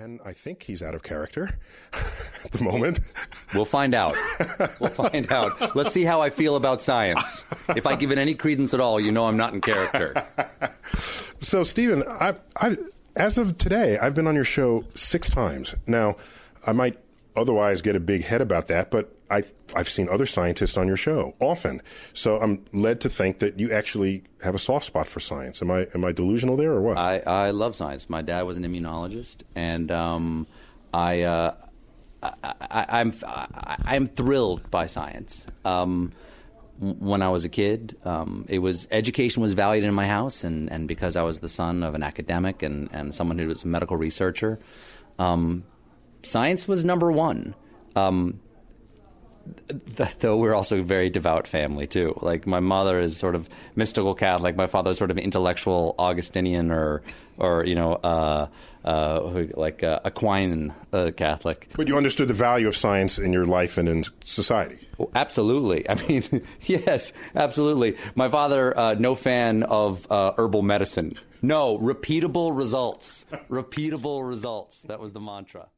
and I think he's out of character at the moment. We'll find out. We'll find out. Let's see how I feel about science. If I give it any credence at all, you know I'm not in character. So, Stephen, I, I, as of today, I've been on your show six times. Now, I might otherwise get a big head about that, but I, I've seen other scientists on your show often. So I'm led to think that you actually have a soft spot for science. Am I am I delusional there or what? I, I love science. My dad was an immunologist, and um, I, uh, I, am I'm, I'm thrilled by science. Um, when I was a kid, um, it was education was valued in my house, and, and because I was the son of an academic and, and someone who was a medical researcher, um, science was number one. Um, th- though we're also a very devout family too. Like my mother is sort of mystical Catholic. My father is sort of intellectual Augustinian or or you know uh, uh, like uh, Aquinan uh, Catholic. But you understood the value of science in your life and in society. Oh, absolutely. I mean, yes, absolutely. My father, uh, no fan of uh, herbal medicine. No, repeatable results. repeatable results. That was the mantra.